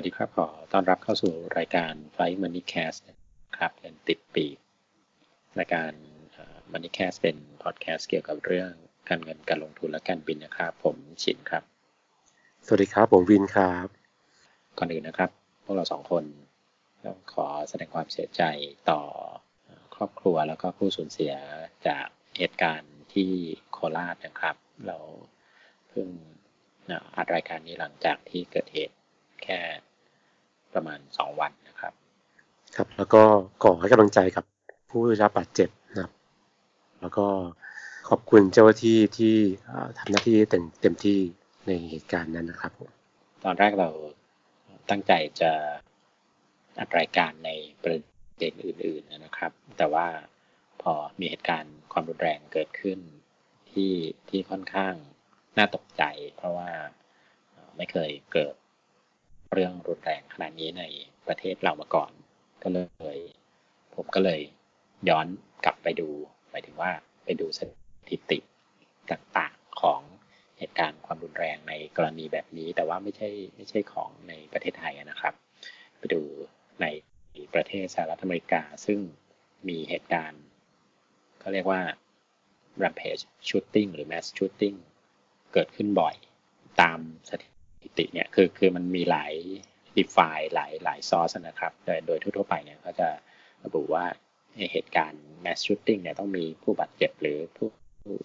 วัสดีครับขอต้อนรับเข้าสู่รายการ Flight Money Cast ครับเป็นติดปีกรายการ Money Cast เป็นพอดแคสต์เกี่ยวกับเรื่องการเงินการลงทุนและการบินนะครับ ผมชินครับ สวัสดีครับ ผมวินครับ ก่อนอื่นนะครับ พวกเราสองคนต้องขอแสดงความเสียใจต่อครอบครัวแล้วก็ผู้สูญเสียจากเหตุการณ์ที่โคราชนะครับ เราเพิ่งอัดรายการนี้หลังจากที่เกิดเหตุแค่ ประมาณสองวันนะครับ ครับ แล้วก็ขอให้กำลังใจกับผู้ได้รับบาดเจ็บนะครับ แล้วก็ขอบคุณเจ้าหน้าที่ที่ทำหน้าที่เต็มเต็มที่ในเหตุการณ์นั้นนะครับผมตอนแรกเราตั้งใจจะอัดรายการในประเด็นอื่น ๆนะครับ แต่ว่าพอมีเหตุการณ์ความรุนแรงเกิดขึ้นที่ที่ค่อนข้างน่าตกใจ เพราะว่าไม่เคยเกิด เรื่องรุนแรงขนาดนี้ในประเทศเรามาก่อน ก็เลย ผมก็เลยย้อนกลับไปดูหมายถึงว่าไปดูสถิติต่างๆของเหตุการณ์ความรุนแรงในกรณีแบบนี้ แต่ว่าไม่ใช่ไม่ใช่ของในประเทศไทยนะครับ ไปดูในประเทศสหรัฐอเมริกา ซึ่งมีเหตุการณ์เขาเรียกว่า rampage shooting หรือ mass shooting เกิดขึ้นบ่อยตามสถิิติเนี่ยคือคือมันมีหลาย define หลายหลายซอสนะครับโดยโดยทั่วไปเนี่ยเขาจะระบุว่าเหตุการณ์ mass shooting เนี่ยต้องมีผู้บาดเจ็บหรือผู้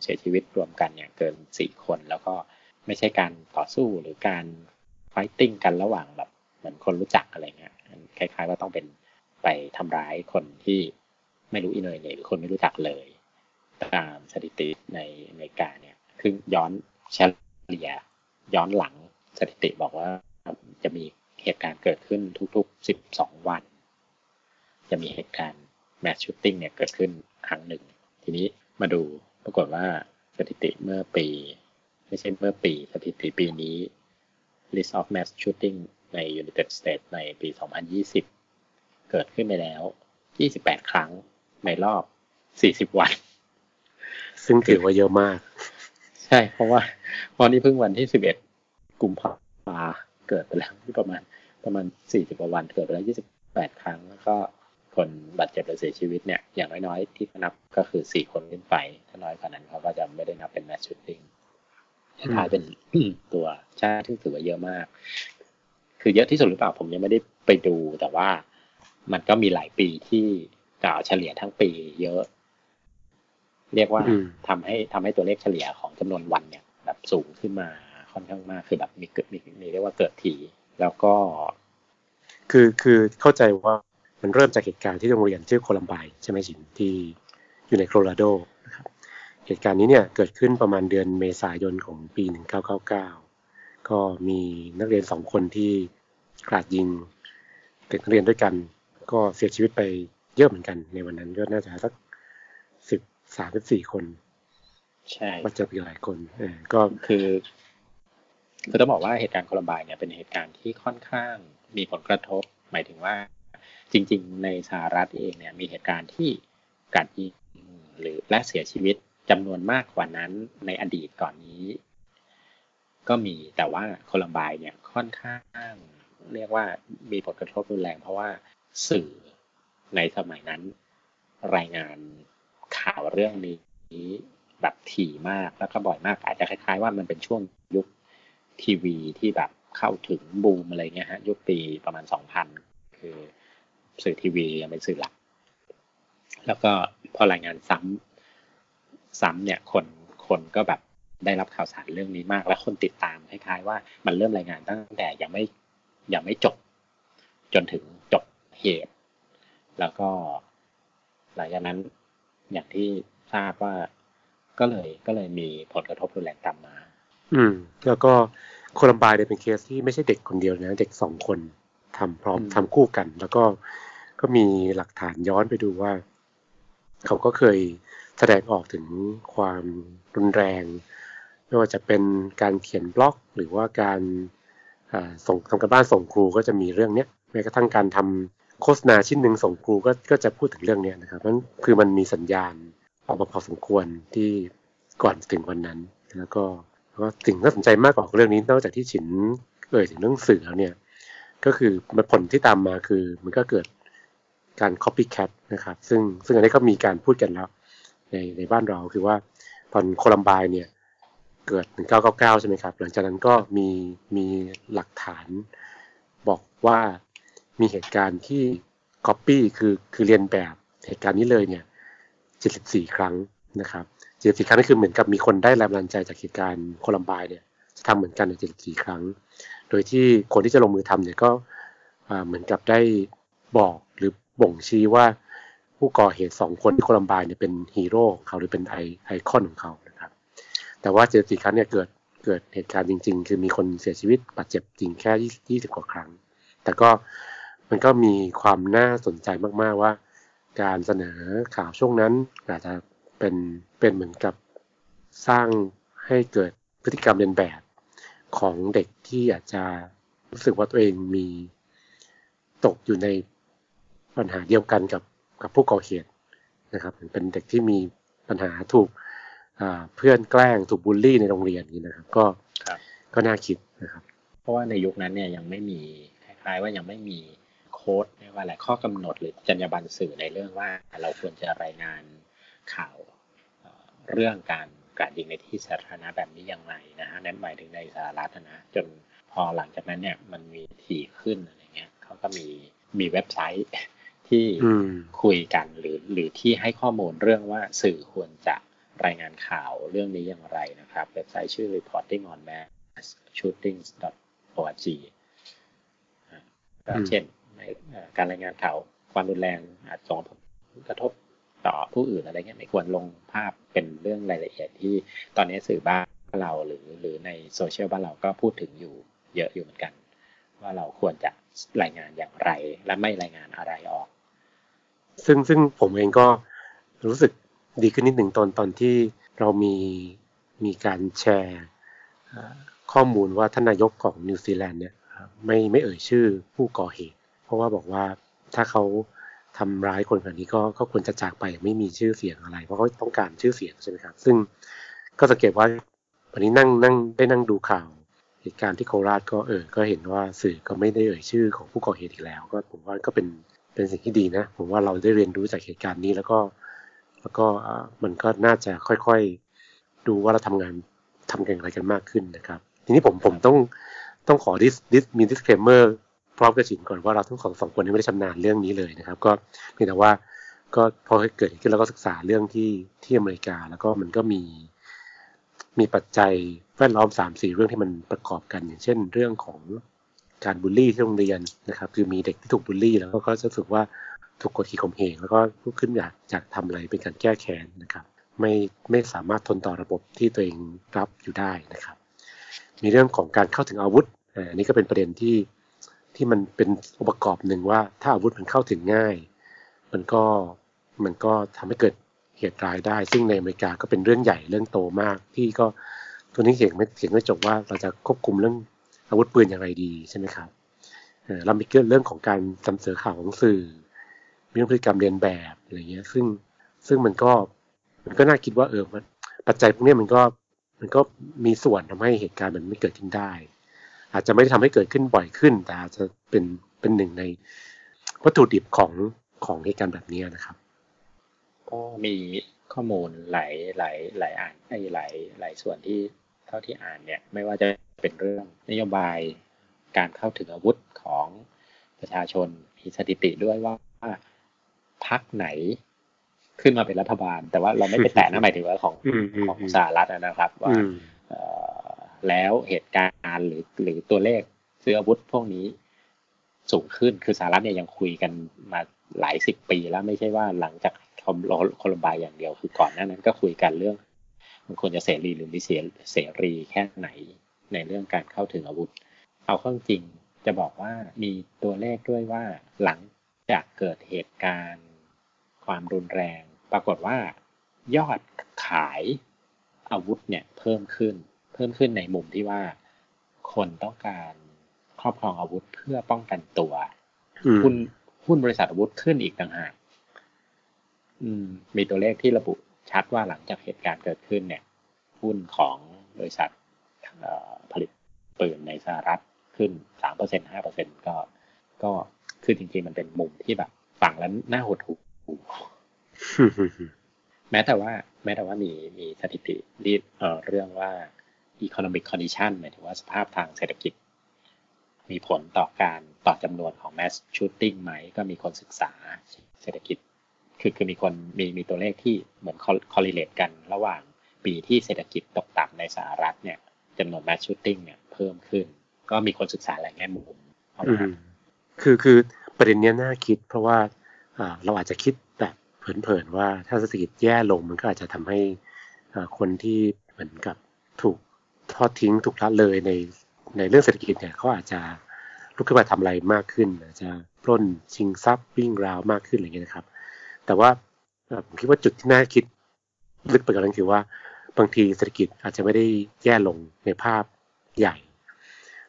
เสียชีวิตรวมกันเนี่ยเกินสี่คน แล้วก็ไม่ใช่การต่อสู้หรือการfighting กันระหว่างแบบเหมือนคนรู้จักอะไรเงี้ยคล้ายๆว่าต้องเป็นไปทำร้ายคนที่ไม่รู้อินเนอร์หรือคนไม่รู้จักเลย ตามสถิติในอเมริกาเนี่ยคือย้อนเฉลี่ยย้อนหลัง สถิติบอกว่าจะมีเหตุการณ์เกิดขึ้นทุกๆ 12 วัน จะมีเหตุการณ์ mass shooting เนี่ยเกิดขึ้นครั้งหนึ่ง ทีนี้มาดูปรากฏว่าสถิติเมื่อปี ไม่ใช่เมื่อปีสถิติปีนี้ list of mass shooting ใน United States ในปี 2020 เกิดขึ้นไปแล้ว 28 ครั้งในรอบ 40 วัน ซึ่งถือว่าเยอะมาก ใช่ เพราะว่าพอนี้เพิ่งวันที่ 11 กุมภาพันธ์เกิดไปแล้วที่ประมาณประมาณ40กว่าวันเกิดไปแล้ว28ครั้ง แล้วก็คนบาดเจ็บหรือเสียชีวิตเนี่ยอย่างน้อยๆที่นับก็คือ4คนขึ้นไป ถ้าน้อยกว่านั้นเขาก็จะไม่ได้นับเป็นแมชชูตติ้งท้ายเป็นตัวชาติที่ถือว่าเยอะมาก คือเยอะที่สุดหรือเปล่าผมยังไม่ได้ไปดูแต่ว่ามันก็มีหลายปีที่กล่าวเฉลี่ยทั้งปีเยอะ เรียกว่าทำให้ทำให้ตัวเลขเฉลี่ยของจำนวนวันเนี่ย แบบสูงขึ้นมา ค่อนข้างมากคือแบบมีเกิดมีมีเรียกว่าเกิดทีแล้วก็ คือคือเข้าใจว่ามันเริ่มจากเหตุการณ์ที่โรงเรียนชื่อโคลัมไบใช่ไหมจินที่อยู่ในโคโลราโดนะครับเหตุการณ์นี้เนี่ยเกิดขึ้นประมาณเดือนเมษายนของปี 1999 ก็มีนักเรียนสองคนที่กราดยิงเด็กนักเรียนด้วยกัน ก็เสียชีวิตไปเยอะเหมือนกัน ในวันนั้นก็น่าจะสักสิบสามสิบสี่คน ใช่มาเจออีกหลายคนเออก็คือ คือต้องบอกว่าเหตุการณ์โคลัมไบเนี่ยเป็นเหตุการณ์ที่ค่อนข้างมีผลกระทบ หมายถึงว่าจริง ๆ ในสหรัฐเองเนี่ยมีเหตุการณ์ที่การยิงหรือและเสียชีวิตจำนวนมากกว่านั้นในอดีตก่อนนี้ ก็มีแต่ว่าโคลัมไบเนี่ยค่อนข้าง เรียกว่ามีผลกระทบรุนแรง เพราะว่าสื่อในสมัยนั้น รายงานข่าวเรื่องนี้แบบถี่มากแล้วก็บ่อยมากอาจจะคล้าย ๆ ว่ามันเป็นช่วง ทีวีที่แบบเข้าถึงบูมอะไรเงี้ยฮะยุคปีประมาณสองพันคือสื่อทีวียังเป็นสื่อหลัก แล้วก็พอรายงานซ้ำซ้ำเนี่ยคนคนก็แบบได้รับข่าวสารเรื่องนี้มาก และคนติดตามคล้ายๆว่ามันเริ่มรายงานตั้งแต่ยังไม่ยังไม่จบ จนถึงจบเหตุ แล้วก็หลังจากนั้นอย่างที่ทราบว่าก็เลยก็เลยมีผลกระทบรุนแรงตามมา อืม แล้วก็โคลัมบายเนี่ยเป็นเคสที่ไม่ใช่เด็กคนเดียวนะ เด็กสองคนทำพร้อมทำคู่กัน แล้วก็ก็มีหลักฐานย้อนไปดูว่า เขาก็เคยแสดงออกถึงความรุนแรงไม่ว่าจะเป็นการเขียนบล็อก หรือว่าการส่งทำกันบ้านส่งครูก็จะมีเรื่องเนี้ยแม้กระทั่งการทำโฆษณาชิ้นหนึ่งส่งครูก็ก็จะพูดถึงเรื่องนี้นะครับนั้นคือมันมีสัญญาณออกมาพอสมควรที่ก่อนถึงวันนั้น แล้วก็แล้ วก็สิ่งน่าสนใจมากกว่าเรื่องนี้นอกจากที่ฉินเอ่ยถึงเรื่องสื่อแล้วเนี่ย ก็คือผลที่ตามมาคือมันก็เกิดการ copycat นะครับ ซึ่งซึ่งอันนี้ก็มีการพูดกันแล้วในในบ้านเราคือว่าตอนโคลัมบายเนี่ยเกิด 1999 ใช่ไหมครับ หลังจากนั้นก็มีมีหลักฐานบอกว่ามีเหตุการณ์ที่ copy คือคือเรียนแบบเหตุการณ์นี้เลยเนี่ย 74 ครั้งนะครับ 74ครั้งนี่คือเหมือนกับมีคนได้แรงบันดาลใจจากเหตุการณ์โคลัมบายเนี่ยทำเหมือนกันใน74ครั้ง โดยที่คนที่จะลงมือทำเนี่ยก็เหมือนกับได้บอกหรือบ่งชี้ว่าผู้ก่อเหตุสองคนที่โคลัมบายเนี่ยเป็นฮีโร่ของเขาหรือเป็นไอไอคอนของเขานะครับ แต่ว่าเจสี่ครั้งเนี่ยเกิดเกิดเหตุการณ์จริง ๆ คือมีคนเสียชีวิตบาดเจ็บจริงแค่ยี่สิบกว่าครั้ง แต่ก็มันก็มีความน่าสนใจมากๆว่า การเสนอข่าวช่วงนั้นอาจจะ เป็นเป็นเหมือนกับสร้างให้เกิดพฤติกรรมเรียนแบบของเด็กที่อาจจะรู้สึกว่าตัวเองมีตกอยู่ในปัญหาเดียวกันกับกับผู้ก่อเหตุนะครับเป็นเด็กที่มีปัญหาถูกเพื่อนแกล้งถูกบูลลี่ในโรงเรียนนี้นะครับ ก็ก็น่าคิดนะครับ เพราะว่าในยุคนั้นเนี่ยยังไม่มีคล้ายๆว่ายังไม่มีโค้ดไม่ว่าอะไรข้อกำหนดหรือจรรยาบรรณสื่อในเรื่องว่าเราควรจะรายงานข่าว เรื่องการกราดยิงในที่สาธารณะแบบนี้อย่างไรนะฮะนั่นหมายถึงในสหรัฐนะจนพอหลังจากนั้นเนี่ยมันมีถี่ขึ้นอะไรเงี้ยเขาก็มีมีเว็บไซต์ที่คุยกันหรือหรือที่ให้ข้อมูลเรื่องว่าสื่อควรจะรายงานข่าวเรื่องนี้อย่างไรนะครับ เว็บไซต์ชื่อ reporting on mass shootings org ก็เช่นในการรายงานข่าวความรุนแรงอาจส่งผลกระทบ ต่อผู้อื่นอะไรเงี้ยไม่ควรลงภาพเป็นเรื่องรายละเอียดที่ตอนนี้สื่อบ้านเราหรือหรือในโซเชียลบ้านเราก็พูดถึงอยู่เยอะอยู่เหมือนกัน ว่าเราควรจะรายงานอย่างไร และไม่รายงานอะไรออก ซึ่งซึ่งผมเองก็รู้สึกดีขึ้นนิดหนึ่งตอนตอนที่เรามีมีการแชร์ข้อมูลว่าท่านนายกของนิวซีแลนด์เนี่ยไม่ไม่เอ่ยชื่อผู้ก่อเหตุ เพราะว่าบอกว่าถ้าเขา ทำร้ายคนแบบนี้ก็ก็ควรจะจากไปไม่มีชื่อเสียงอะไร เพราะเขาต้องการชื่อเสียงใช่ไหมครับ ซึ่งก็สังเกตว่าวันนี้นั่งนั่งได้นั่งดูข่าวเหตุการณ์ที่โคราชก็เออ ก็เห็นว่าสื่อก็ไม่ได้เอ่ยชื่อของผู้ก่อเหตุอีกแล้ว ก็ผมว่าก็เป็นเป็นสิ่งที่ดีนะ ผมว่าเราได้เรียนรู้จากเหตุการณ์นี้แล้วก็ แล้วก็มันก็น่าจะค่อยๆดูว่าเราทำงานทำกันอะไรกันมากขึ้นนะครับ ทีนี้ผมผมต้องต้องขอดิสดิสมี disclaimer พร้อมกับสินก่อนว่าเราทั้งสองสองคนไม่ได้ชำนาญเรื่องนี้เลยนะครับ ก็เพียงแต่ว่าก็พอเกิดขึ้นแล้วก็ศึกษาเรื่องที่ที่อเมริกา แล้วก็มันก็มีมีปัจจัยแวดล้อมสามสี่เรื่องที่มันประกอบกัน อย่างเช่น เรื่องของการบูลลี่ที่โรงเรียนนะครับ คือมีเด็กที่ถูกบูลลี่ แล้วก็จะรู้สึกว่าถูกกดขี่ข่มเหงแล้วก็ลุกขึ้นอยากอยากทำอะไรเป็นการแก้แค้นนะครับ ไม่ไม่สามารถทนต่อระบบที่ตัวเองรับอยู่ได้นะครับ มีเรื่องของการเข้าถึงอาวุธอันนี้ก็เป็นประเด็นที่ ที่มันเป็นองค์ประกอบหนึ่งว่า ถ้าอาวุธมันเข้าถึงง่าย มันก็มันก็ทำให้เกิดเหตุร้ายได้ ซึ่งในอเมริกาก็เป็นเรื่องใหญ่เรื่องโตมากที่ก็ตัวนี้เขียนไม่เขียนไม่จบว่าเราจะควบคุมเรื่องอาวุธปืนอย่างไรดีใช่ไหมครับเรามีเรื่องของการนำเสนอข่าวของสื่อมีเรื่องพฤติกรรมเรียนแบบอะไรเงี้ย ซึ่งซึ่งมันก็มันก็น่าคิดว่าเออมันปัจจัยพวกนี้มันก็มันก็มีส่วนทำให้เหตุการณ์มันไม่เกิดขึ้นได้ อาจจะไม่ได้ทำให้เกิดขึ้นบ่อยขึ้น แต่อาจจะเป็นเป็นหนึ่งในวัตถุดิบของของเหตุการณ์แบบนี้นะครับ ก็มีข้อมูลหลายหลายหลายอ่านไอ้หลายหลายส่วนที่เท่าที่อ่านเนี่ย ไม่ว่าจะเป็นเรื่องนโยบายการเข้าถึงอาวุธของประชาชนมีสถิติด้วยว่าพักไหนขึ้นมาเป็นรัฐบาล แต่ว่าเราไม่ไปแตะนะหมายถึงว่าของของสหรัฐนะครับ ว่า แล้วเหตุการณ์หรือหรือตัวเลขซื้ออาวุธพวกนี้สูงขึ้นคือสหรัฐเนี่ยยังคุยกันมาหลายสิบปีแล้วไม่ใช่ว่าหลังจากคอมโคลอมบายอย่างเดียวคือก่อนหน้านั้นก็คุยกันเรื่อง มันควรจะเสรีหรือไม่เสเสรีแค่ไหนในเรื่องการเข้าถึงอาวุธ เอาข้อจริงจะบอกว่ามีตัวเลขด้วยว่าหลังจากเกิดเหตุการณ์ความรุนแรง ปรากฏว่ายอดขายอาวุธเนี่ยเพิ่มขึ้น เพิ่มขึ้นในมุมที่ว่าคนต้องการครอบครองอาวุธเพื่อป้องกันตัวหุ้นหุ้นบริษัทอาวุธขึ้นอีกต่างหากมีตัวเลขที่ระบุชัดว่าหลังจากเหตุการณ์เกิดขึ้นเนี่ย หุ้นของบริษัทผลิตปืนในสหรัฐขึ้นสามเปอร์เซ็นห้าเปอร์เซ็นก็ ก็คือจริงๆมันเป็นมุมที่แบบฟังแล้วน่าหดหู่แม้แต่ว่า แม้แต่ว่ามีมีสถิติรีเอ่อเรื่องว่า economic condition หมายถึงว่าสภาพทางเศรษฐกิจ มีผลต่อการต่อจำนวนของ mass shooting ไหม ก็มีคนศึกษาเศรษฐกิจ คือคือมีคนมีมีตัวเลขที่เหมือน correlate กันระหว่างปีที่เศรษฐกิจตกต่ำในสหรัฐเนี่ยจำนวน mass shooting เนี่ยเพิ่มขึ้น ก็มีคนศึกษาหลายแง่มุมคือคือประเด็นนี้น่าคิด เพราะว่าเราอาจจะคิดแบบเผินๆว่าถ้าเศรษฐกิจแย่ลงมันก็อาจจะทำให้คนที่เหมือนกับถูก ทอดทิ้งถูกละเลยในในเรื่องเศรษฐกิจเนี่ยเขาอาจจะลุกขึ้นมาทำอะไรมากขึ้นอาจจะปล้นชิงทรัพย์วิ่งราวมากขึ้นอะไรเงี้ยนะครับ แต่ว่าผมคิดว่าจุดที่น่าคิดลึกไปกว่านั้นคือว่าบางทีเศรษฐกิจอาจจะไม่ได้แย่ลงในภาพใหญ่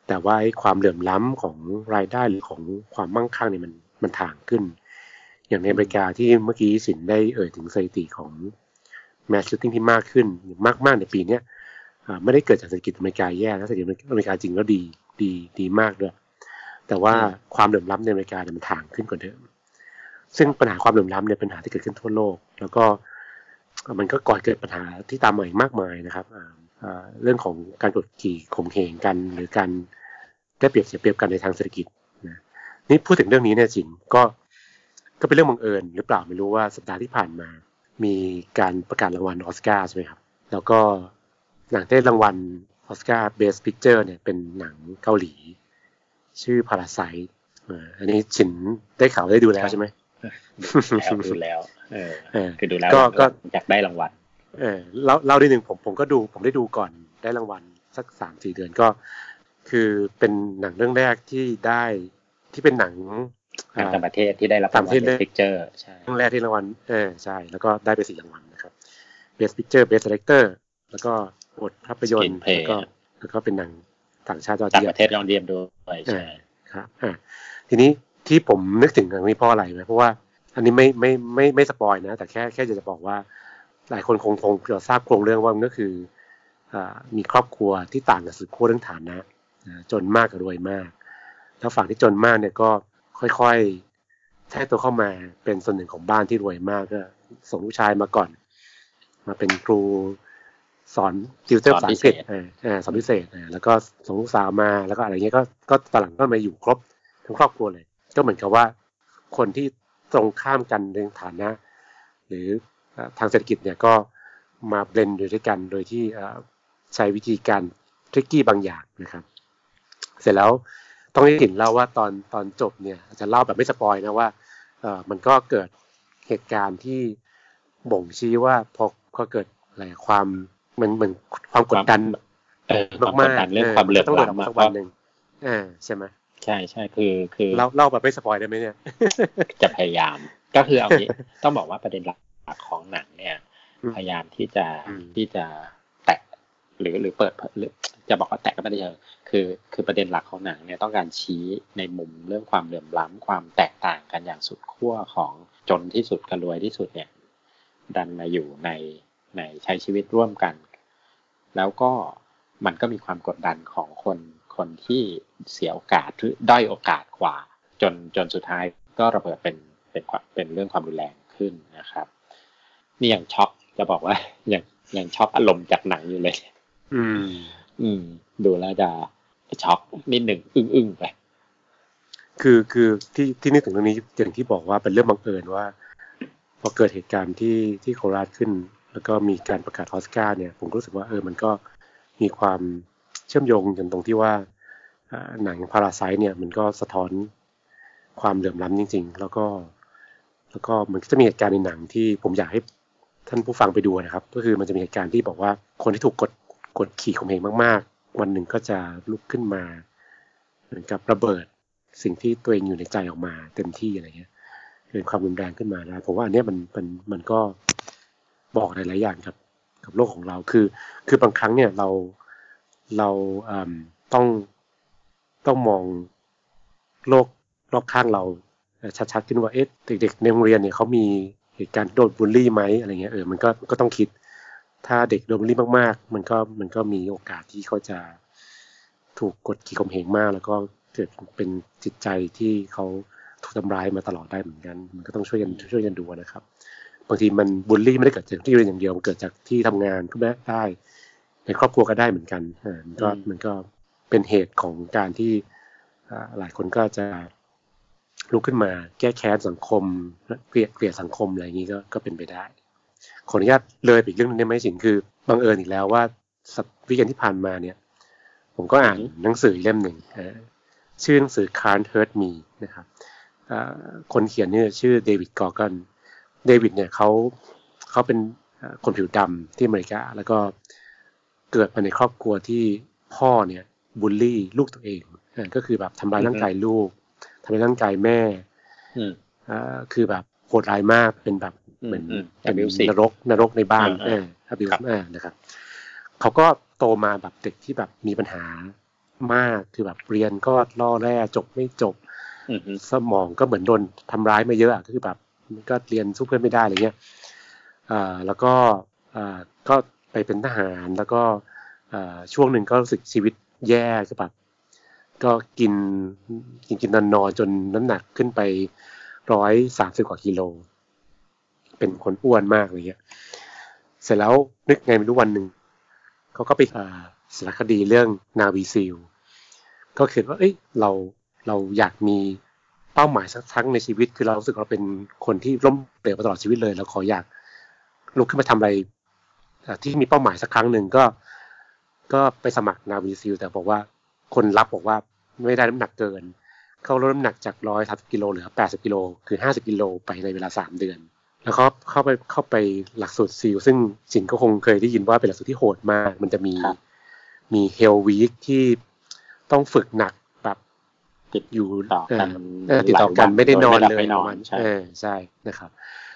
แต่ว่าความเหลื่อมล้ำของรายได้หรือของความมั่งคั่งเนี่ยมันมันถ่างขึ้น อย่างในอเมริกาที่เมื่อกี้สินได้เอ่ยถึงสถิติของแมสชูตติ้งที่มากขึ้นมากมากในปีเนี้ย ไม่ได้เกิดจากเศรษฐกิจอเมริกาแย่นะเศรษฐกิจอเมริกาจริงแล้วดีดีดีมากด้วยแต่ว่าความเหลื่อมล้ำในอเมริกาเนี่ยมันถ่างขึ้นกว่าเดิม ซึ่งปัญหาความเหลื่อมล้ำเนี่ยเป็นปัญหาที่เกิดขึ้นทั่วโลก แล้วก็มันก็ก่อเกิดปัญหาที่ตามมาอีกมากมายนะครับเรื่องของการกดขี่ข่มเหงกัน หรือการได้เปรียบเสียเปรียบกันในทางเศรษฐกิจนะนี่พูดถึงเรื่องนี้เนี่ยจริงก็ก็เป็นเรื่องบังเอิญหรือเปล่าไม่รู้ว่าสัปดาห์ที่ผ่านมา มีการประกาศรางวัลออสการ์ใช่ไหมครับ แล้วก็ หนังได้รางวัลออสการ์ Best Picture เนี่ยเป็นหนังเกาหลี ชื่อ Parasite อันนี้ฉินได้ข่าวได้ดูแล้วใช่ไหมแล้วดูแล้วเออคือดูแล้วก็อยากได้รางวัลเออเล่าเล่าได้หนึ่งผมผมก็ดูผมได้ดูก่อนได้รางวัลสักสามสี่เดือนก็ คือเป็นหนังเรื่องแรกที่ได้ที่เป็นหนังต่างประเทศที่ได้รับรางวัล Best Picture ใช่เรื่องแรกที่รางวัลเออใช่ แล้วก็ได้ไปสี่รางวัลนะครับBest Picture Best Director แล้วก็ บทภาพยนตร์แล้วก็แล้วก็เป็นหนังต่างชาติยอดเยี่ยมต่างประเทศยอดเยี่ยมด้วยใช่ครับอ่าทีนี้ที่ผมนึกถึงหนังนี้เพราะอะไรไหมเพราะว่าอันนี้ไม่ไม่ไม่ไม่ spoil นะ แต่แค่แค่จะบอกว่า หลายคนคงคงจะทราบโครงเรื่องว่ามันก็คืออมีครอบครัวที่ต่างกันสุดขั้วเรื่องฐานะจนมากกับรวยมาก แล้วฝั่งที่จนมากเนี่ยก็ค่อยๆแทรกตัวเข้ามาเป็นส่วนหนึ่งของบ้านที่รวยมากก็ส่งลูกชายมาก่อน มาเป็นครู สอนติวเตอร์ภาษาอังกฤษสอนพิเศษแล้วก็ส่งลูกสาวมาแล้วก็อะไรเงี้ยก็ก็ตอนหลังก็มาอยู่ครบทั้งครอบครัวเลย ก็เหมือนกับว่าคนที่ตรงข้ามกันในฐานะ หรือทางเศรษฐกิจเนี่ยก็มาเบลนอยู่ด้วยกันโดยที่ใช้วิธีการทริกกี้บางอย่างนะครับ เสร็จแล้วต้องให้เห็นเล่าว่าตอนตอนจบเนี่ยจะเล่าแบบไม่สปอยนะว่าเออมันก็เกิดเหตุการณ์ที่บ่งชี้ว่าพอพอเกิดอะไรความ มันเหมือนความกดดันมากๆเรื่องความเหลื่อมล้ำมาสักวันหนึ่งอ่าใช่ไหมใช่ใช่คือคือเล่าเล่าแบบไม่สปอยได้ไหมเนี่ย จะพยายาม ก็คือเอางี้ต้องบอกว่าประเด็นหลักของหนังเนี่ย พยายามที่จะที่จะแตะหรือหรือเปิดหรือจะบอกว่าแตะก็ไม่ได้เชิงคือ คือประเด็นหลักของหนังเนี่ยต้องการชี้ในมุมเรื่องความเหลื่อมล้ำความแตกต่างกันอย่างสุดขั้วของจนที่สุดกับรวยที่สุดเนี่ย ดันมาอยู่ใน ในใช้ชีวิตร่วมกัน แล้วก็มันก็มีความกดดันของคนคนที่เสียโอกาสหรือด้อยโอกาสกว่า จนจนสุดท้ายก็ระเบิดเป็นเป็นเป็นเรื่องความรุนแรงขึ้นนะครับนี่ยังช็อกจะบอกว่ายังยังช็อกอารมณ์จากหนังอยู่เลย อืม อืม ดูแล้วจะช็อกนิดหนึ่งอึ้งอึ้งไปคือคือที่ที่นึกถึงตรงนี้อย่างที่บอกว่าเป็นเรื่องบังเอิญว่าพอเกิดเหตุการณ์ที่ที่โคราชขึ้น แล้วก็มีการประกาศออสการ์เนี่ยผมรู้สึกว่าเออมันก็มีความเชื่อมโยงกันตรงที่ว่าหนังพาราไซเนี่ยมันก็สะท้อนความเหลื่อมล้ำจริง ๆ แล้วก็แล้วก็มันก็จะมีเหตุการณ์ในหนังที่ผมอยากให้ท่านผู้ฟังไปดูนะครับ ก็คือมันจะมีเหตุการณ์ที่บอกว่าคนที่ถูกกดกดขี่ข่มเหงมาก ๆ วันหนึ่งก็จะลุกขึ้นมา เหมือนกับระเบิดสิ่งที่ตัวเองอยู่ในใจออกมาเต็มที่อะไรเงี้ยเป็นความรุนแรงขึ้นมานะผมว่าอันนี้มันมันมันก็ บอกหลาย ๆ อย่างครับกับโลกของเราคือ คือบางครั้งเนี่ยเราเราต้องต้องมองโลกรอบข้างเราชัดๆขึ้นว่าเอ๊ะเด็ก ๆ ในโรงเรียนเนี่ยเขามีเหตุการณ์โดนบูลลี่ไหมอะไรเงี้ยเออมันก็ก็ต้องคิด ถ้าเด็กโดนบูลลี่มาก ๆ มันก็มันก็มีโอกาสที่เขาจะถูกกดขี่ข่มเหงมาก แล้วก็เกิดเป็นจิตใจที่เขาถูกทำร้ายมาตลอดได้เหมือนกัน มันก็ต้องช่วยกันช่วยกันดูนะครับ บางทีมันบูลลี่ไม่ได้เกิดจากที่เรียนอย่างเดียวมันเกิดจากที่ทำงานก็ได้ ในครอบครัวก็ได้เหมือนกันอ่ามันก็มันก็เป็นเหตุของการที่หลายคนก็จะลุกขึ้นมาแก้แค้นสังคมเกลียดเกลียดสังคมอะไรอย่างนี้ก็ก็เป็นไปได้ ขออนุญาตเลยไปอีกเรื่องนึงได้ไหมสินคือบังเอิญอีกแล้วว่าสัปวิกเอนที่ผ่านมาเนี่ย ผมก็อ่านหนังสือเล่มหนึ่งชื่อหนังสือ Can't Hurt Me นะครับคนเขียนเนี่ยชื่อเดวิดกอร์กัน เดวิดเนี่ยเขาเขาเป็นคนผิวดำที่อเมริกา แล้วก็เกิดมาในครอบครัวที่พ่อเนี่ยบูลลี่ลูกตัวเองก็คือแบบทำร้ายร่างกายลูกทำร้ายร่างกายแม่อ่าคือแบบโหดร้ายมากเป็นแบบเหมือนเป็นนรกนรกในบ้านเออครับนะครับเขาก็โตมาแบบเด็กที่แบบมีปัญหามากคือแบบเรียนก็ล่อแร่จบไม่จบสมองก็เหมือนโดนทำร้ายมาเยอะก็คือแบบ ก็เรียนสู้เพื่อนไม่ได้อะไรเงี้ยอ่าแล้วก็อ่าก็ไปเป็นทหารแล้วก็อ่าช่วงหนึ่งก็รู้สึกชีวิตแย่คือแบบก็กินกินกินนอนนอนจนน้ำหนักขึ้นไปร้อยสามสิบกว่ากิโล เป็นคนอ้วนมากเลยเงี้ยเสร็จแล้วนึกไงไม่รู้วันหนึ่งเขาก็ไปสารคดีเรื่องนาวีซิลก็คิดว่าเอ้ยเราเราอยากมี เป้าหมายสักครั้งในชีวิต คือเรารู้สึกเราเป็นคนที่ล้มเหลวมาตลอดชีวิตเลยเราขออยากลุกขึ้นมาทำอะไรที่มีเป้าหมายสักครั้งหนึ่งก็ ก็ไปสมัครนาวีซิลแต่บอกว่าคนรับบอกว่าไม่ได้น้ำหนักเกิน เขาลดน้ำหนักจากร้อยสามสิบกิโลเหลือแปดสิบกิโลคือห้าสิบกิโลไปในเวลาสามเดือน แล้วเขาเข้าไปเข้าไปหลักสูตรซิลซึ่งสินก็คงเคยได้ยินว่าเป็นหลักสูตรที่โหดมาก มันจะมีมีเฮลวีคที่ต้องฝึกหนักแบบ ติดอยู่ต่อกันติดต่อกันไม่ได้นอนเลยนอนใช่ใช่นะครับ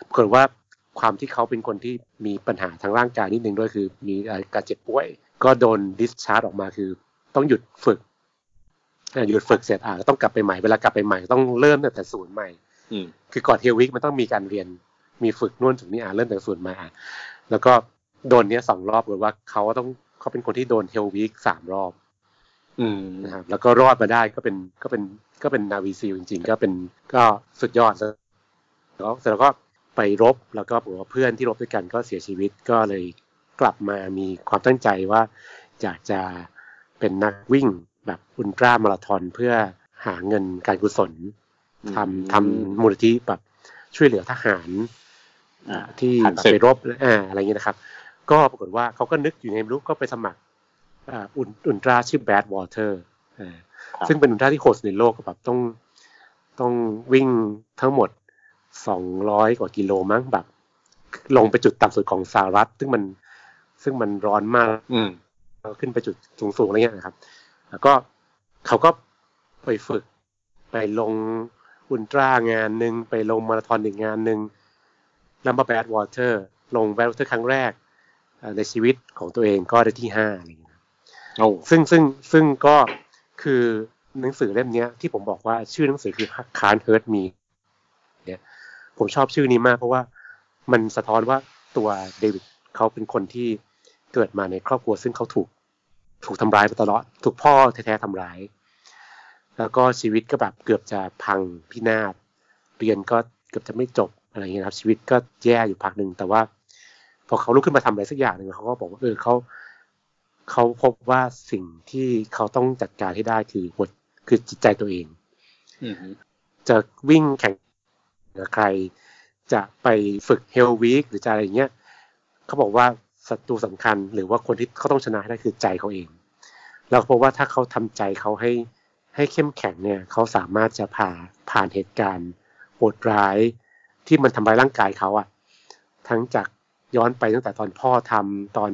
ปรากฏว่าความที่เขาเป็นคนที่มีปัญหาทางร่างกายนิดนึงด้วยคือ มีการเจ็บป่วย ก็โดนดิสชาร์จออกมาคือ ต้องหยุดฝึกหยุดฝึกเสร็จอ่าต้องกลับไปใหม่เวลากลับไปใหม่ต้องเริ่มตั้งแต่ศูนย์ใหม่คือก่อนเฮลวิกมันต้องมีการเรียนมีฝึกนู่นถึงนี่อ่าเริ่มจากศูนย์มาอ่าแล้วก็โดนเนี้ยสองรอบเลยว่าเขาต้องเขาเป็นคนที่โดนเฮลวิกสามรอบ อืมนะครับแล้วก็รอดมาได้ก็เป็นก็เป็นก็เป็นนาวีซิลจริง ๆ ก็เป็นก็สุดยอดแล้วเสร็จแล้วก็ไปรบแล้วก็บอกว่าเพื่อนที่รบด้วยกันก็เสียชีวิตก็เลยกลับมามีความตั้งใจว่าอยากจะเป็นนักวิ่งแบบอุลตร้ามาราธอนเพื่อหาเงินการกุศลทำทำมูลนิธิแบบช่วยเหลือทหารที่ไปรบอะไรเงี้ยนะครับ ก็ปรากฏว่าเขาก็นึกอยู่ในรู้ก็ไปสมัคร อุลอุลตร้าชื่อแบดวอเตอร์ซึ่งเป็นอุลตร้าที่โหดในโลกก็แบบต้องต้องวิ่งทั้งหมดสองร้อยกว่ากิโลมั้งแบบ ลงไปจุดต่ำสุดของสหรัฐ ซึ่งมันซึ่งมันร้อนมากขึ้นไปจุดสูงๆอะไรเงี้ยนะครับ แล้วก็เขาก็ไปฝึก ไปลง ultra งานหนึ่งไปลงมาราธอนอีกงานหนึ่งแล้วมา Badwater ลง Badwater ครั้งแรกในชีวิตของตัวเองก็ได้ที่ห้าอะไรอย่างเงี้ย ซึ่งซึ่งซึ่งก็คือหนังสือเล่มนี้ที่ผมบอกว่าชื่อหนังสือคือคานเฮิร์ตมีเนี่ยผมชอบชื่อนี้มากเพราะว่ามันสะท้อนว่าตัวเดวิดเขาเป็นคนที่เกิดมาในครอบครัว ซึ่งเขาถูกถูกทำร้ายมาตลอด ถูกพ่อแท้ๆทำร้าย แล้วก็ชีวิตก็แบบเกือบจะพังพินาศเรียนก็เกือบจะไม่จบอะไรอย่างเงี้ยครับ ชีวิตก็แย่อยู่พักหนึ่งแต่ว่า พอเขาลุกขึ้นมาทำอะไรสักอย่างหนึ่งเขาก็บอกว่าเออเขา เขาพบว่าสิ่งที่เขาต้องจัดการให้ได้คือหัวคือจิตใจตัวเองจะวิ่งแข่งกับใคร จะไปฝึกเฮลวีคหรือจะอะไรเงี้ยเขาบอกว่าศัตรูสำคัญหรือว่าคนที่เขาต้องชนะได้คือใจเขาเอง เราพบว่าถ้าเขาทำใจเขาให้ให้เข้มแข็งเนี่ย เขาสามารถจะผ่าผ่านเหตุการณ์โหดร้ายที่มันทำลายร่างกายเขาอะทั้งจากย้อนไปตั้งแต่ตอนพ่อทำตอน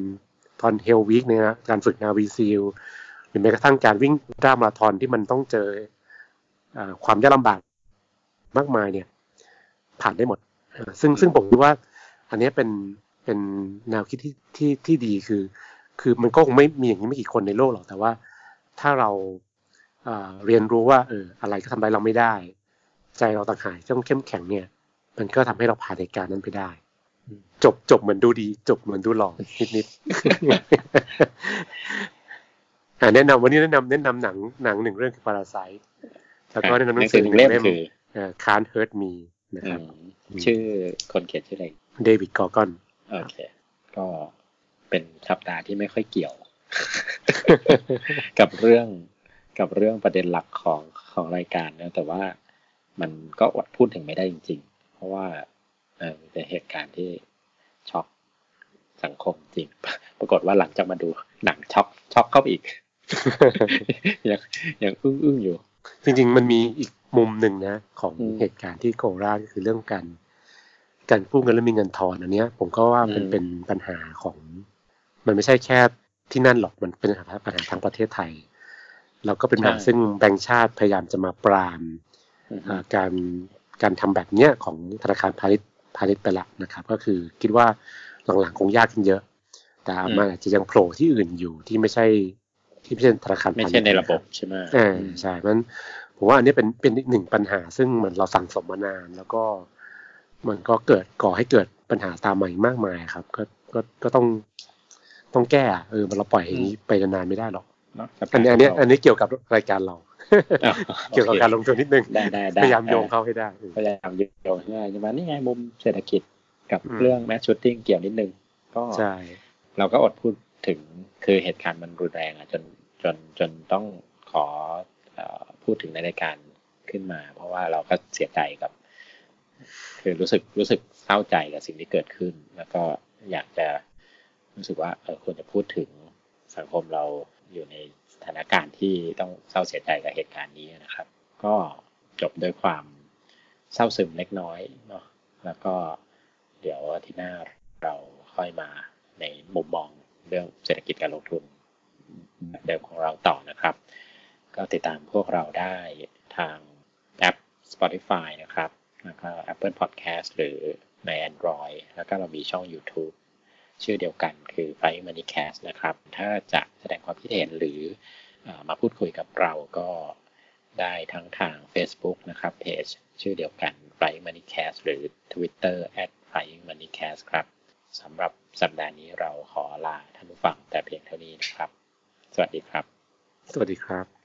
ตอนเฮลวิกเนี่ยนะการฝึกนาวีซิลหรือแม้กระทั่งการวิ่งด้ามาราธอนที่มันต้องเจออความยากลำบากมากมายเนี่ยผ่านได้หมด ซึ่งซึ่งผมคิดว่า อันนี้เป็นเป็นแนวคิดที่ที่ที่ดีคือ คือมันก็คงไม่มีอย่างนี้ไม่กี่คนในโลกหรอกแต่ว่าถ้าเราเรียนรู้ว่าเอออะไรก็ทำอะไรเราไม่ได้ ใจเราต่างหากต้องเข้มแข็งเนี่ย มันก็ทำให้เราผ่านเหตุการณ์นั้นไปได้ จบจบเหมือนดูดี จบเหมือนดูหล่อนิดนิดอ่าแนะนำวันนี้แนะนำแนะนำหนังหนังหนึ่งเรื่องคือ Parasite แล้วก็แนะนำหหนันังงสืสืออหหนึ่นึ่งงเล่มเล่มคือเอ่อ Can't Hurt Me นะคอืรับมชื่อคนเขียนชื่ออะไรเดวิดกอร์กอนโอเค ก็เป็นสัปดาห์ที่ไม่ค่อยเกี่ยว กับเรื่องกับเรื่องประเด็นหลักของของรายการนะแต่ว่ามันก็อดพูดถึงไม่ได้จริง ๆ เพราะว่า เออมันเป็นเหตุการณ์ที่ช็อกสังคมจริง ปรากฏว่าหลังจากมาดูหนังช็อกช็อกเข้าไปอีก ยังยังอึ้งอึ้งๆอยู่ จริง ๆ มันมีอีกมุมหนึ่งนะ ของอืมเหตุการณ์ที่โคราชก็คือเรื่องการการกู้เงินแล้วมีเงินทอนอันเนี้ย ผมก็ว่าเป็นอืมเป็นปัญหาของ มันไม่ใช่แค่ที่นั่นหรอกมันเป็นปัญหาปัญหาทางประเทศไทย แล้วก็เป็นปัญหาซึ่งแบงก์ชาติพยายามจะมาปรามอือฮึอ่าการการทำแบบเนี้ยของธนาคารพาณิชย์ พาณิชย์ไปละนะครับ ก็คือคิดว่าหลังๆคงยากขึ้นเยอะ แต่มันอาจจะยังโผล่ที่อื่นอยู่ที่ไม่ใช่ที่ไม่ใช่ธนาคารไม่พาณิชใช่ย์ในระบบใช่ไหมอ่าใช่มันผมว่าอันนี้เป็นเป็นอีกหนึ่งปัญหา ซึ่งเหมือนเราสั่งสมมานาน แล้วก็มันก็เกิดก่อให้เกิดปัญหาตามมาอีกมากมายครับ ก็ก็ก็ต้องต้องแก้อะเออมันเราปล่อยอย่างนี้ไปนานๆไม่ได้หรอกเนาะอันนี้อันนี้อันนี้เกี่ยวกับรายการเราอะ เกี่ยวกับการลงทุนนิดนึงได้ได้ได้พยายามโยงเข้าให้ได้เออพยายามโยงง่ายใช่ไหมนี่ไงมุมเศรษฐกิจกับอืมเรื่องแมสชูตติ้งเกี่ยวนิดนึงก็ใช่เราก็อดพูดถึงคือเหตุการณ์มันรุนแรงอะจนจนจนต้องขอเอ่อพูดถึงในรายการขึ้นมา เพราะว่าเราก็เสียใจกับ คือรู้สึกรู้สึกเศร้าใจกับสิ่งที่เกิดขึ้น แล้วก็อยากจะรู้สึกว่าเออควรจะพูดถึงสังคมเราอยู่ในส ถานการณ์ที่ต้องเศร้าเสียใจกับเหตุการณ์นี้นะครับ ก็จบด้วยความเศร้าซึมเล็กน้อยเนาะแล้วก็เดี๋ยวที่หน้าเราค่อยมาในมุมมองเรื่องเศรษฐกิจการลงทุนแบบเดิมของเราต่อนะครับ ก็ติดตามพวกเราได้ทางแอป Spotify นะครับ แล้วก็ Apple Podcast หรือใน Android แล้วก็เรามีช่อง YouTube ชื่อเดียวกันคือ Flying Money Cast นะครับ ถ้าจะแสดงความคิดเห็นหรืออมาพูดคุยกับเราก็ได้ทั้งทาง Facebook นะครับเพจชื่อเดียวกัน Flying Money Cast หรือ Twitter at Flying Money Cast ครับสำหรับสัปดาห์นี้เราขอลาท่านผู้ฟังแต่เพียงเท่านี้นะครับ สวัสดีครับ สวัสดีครับ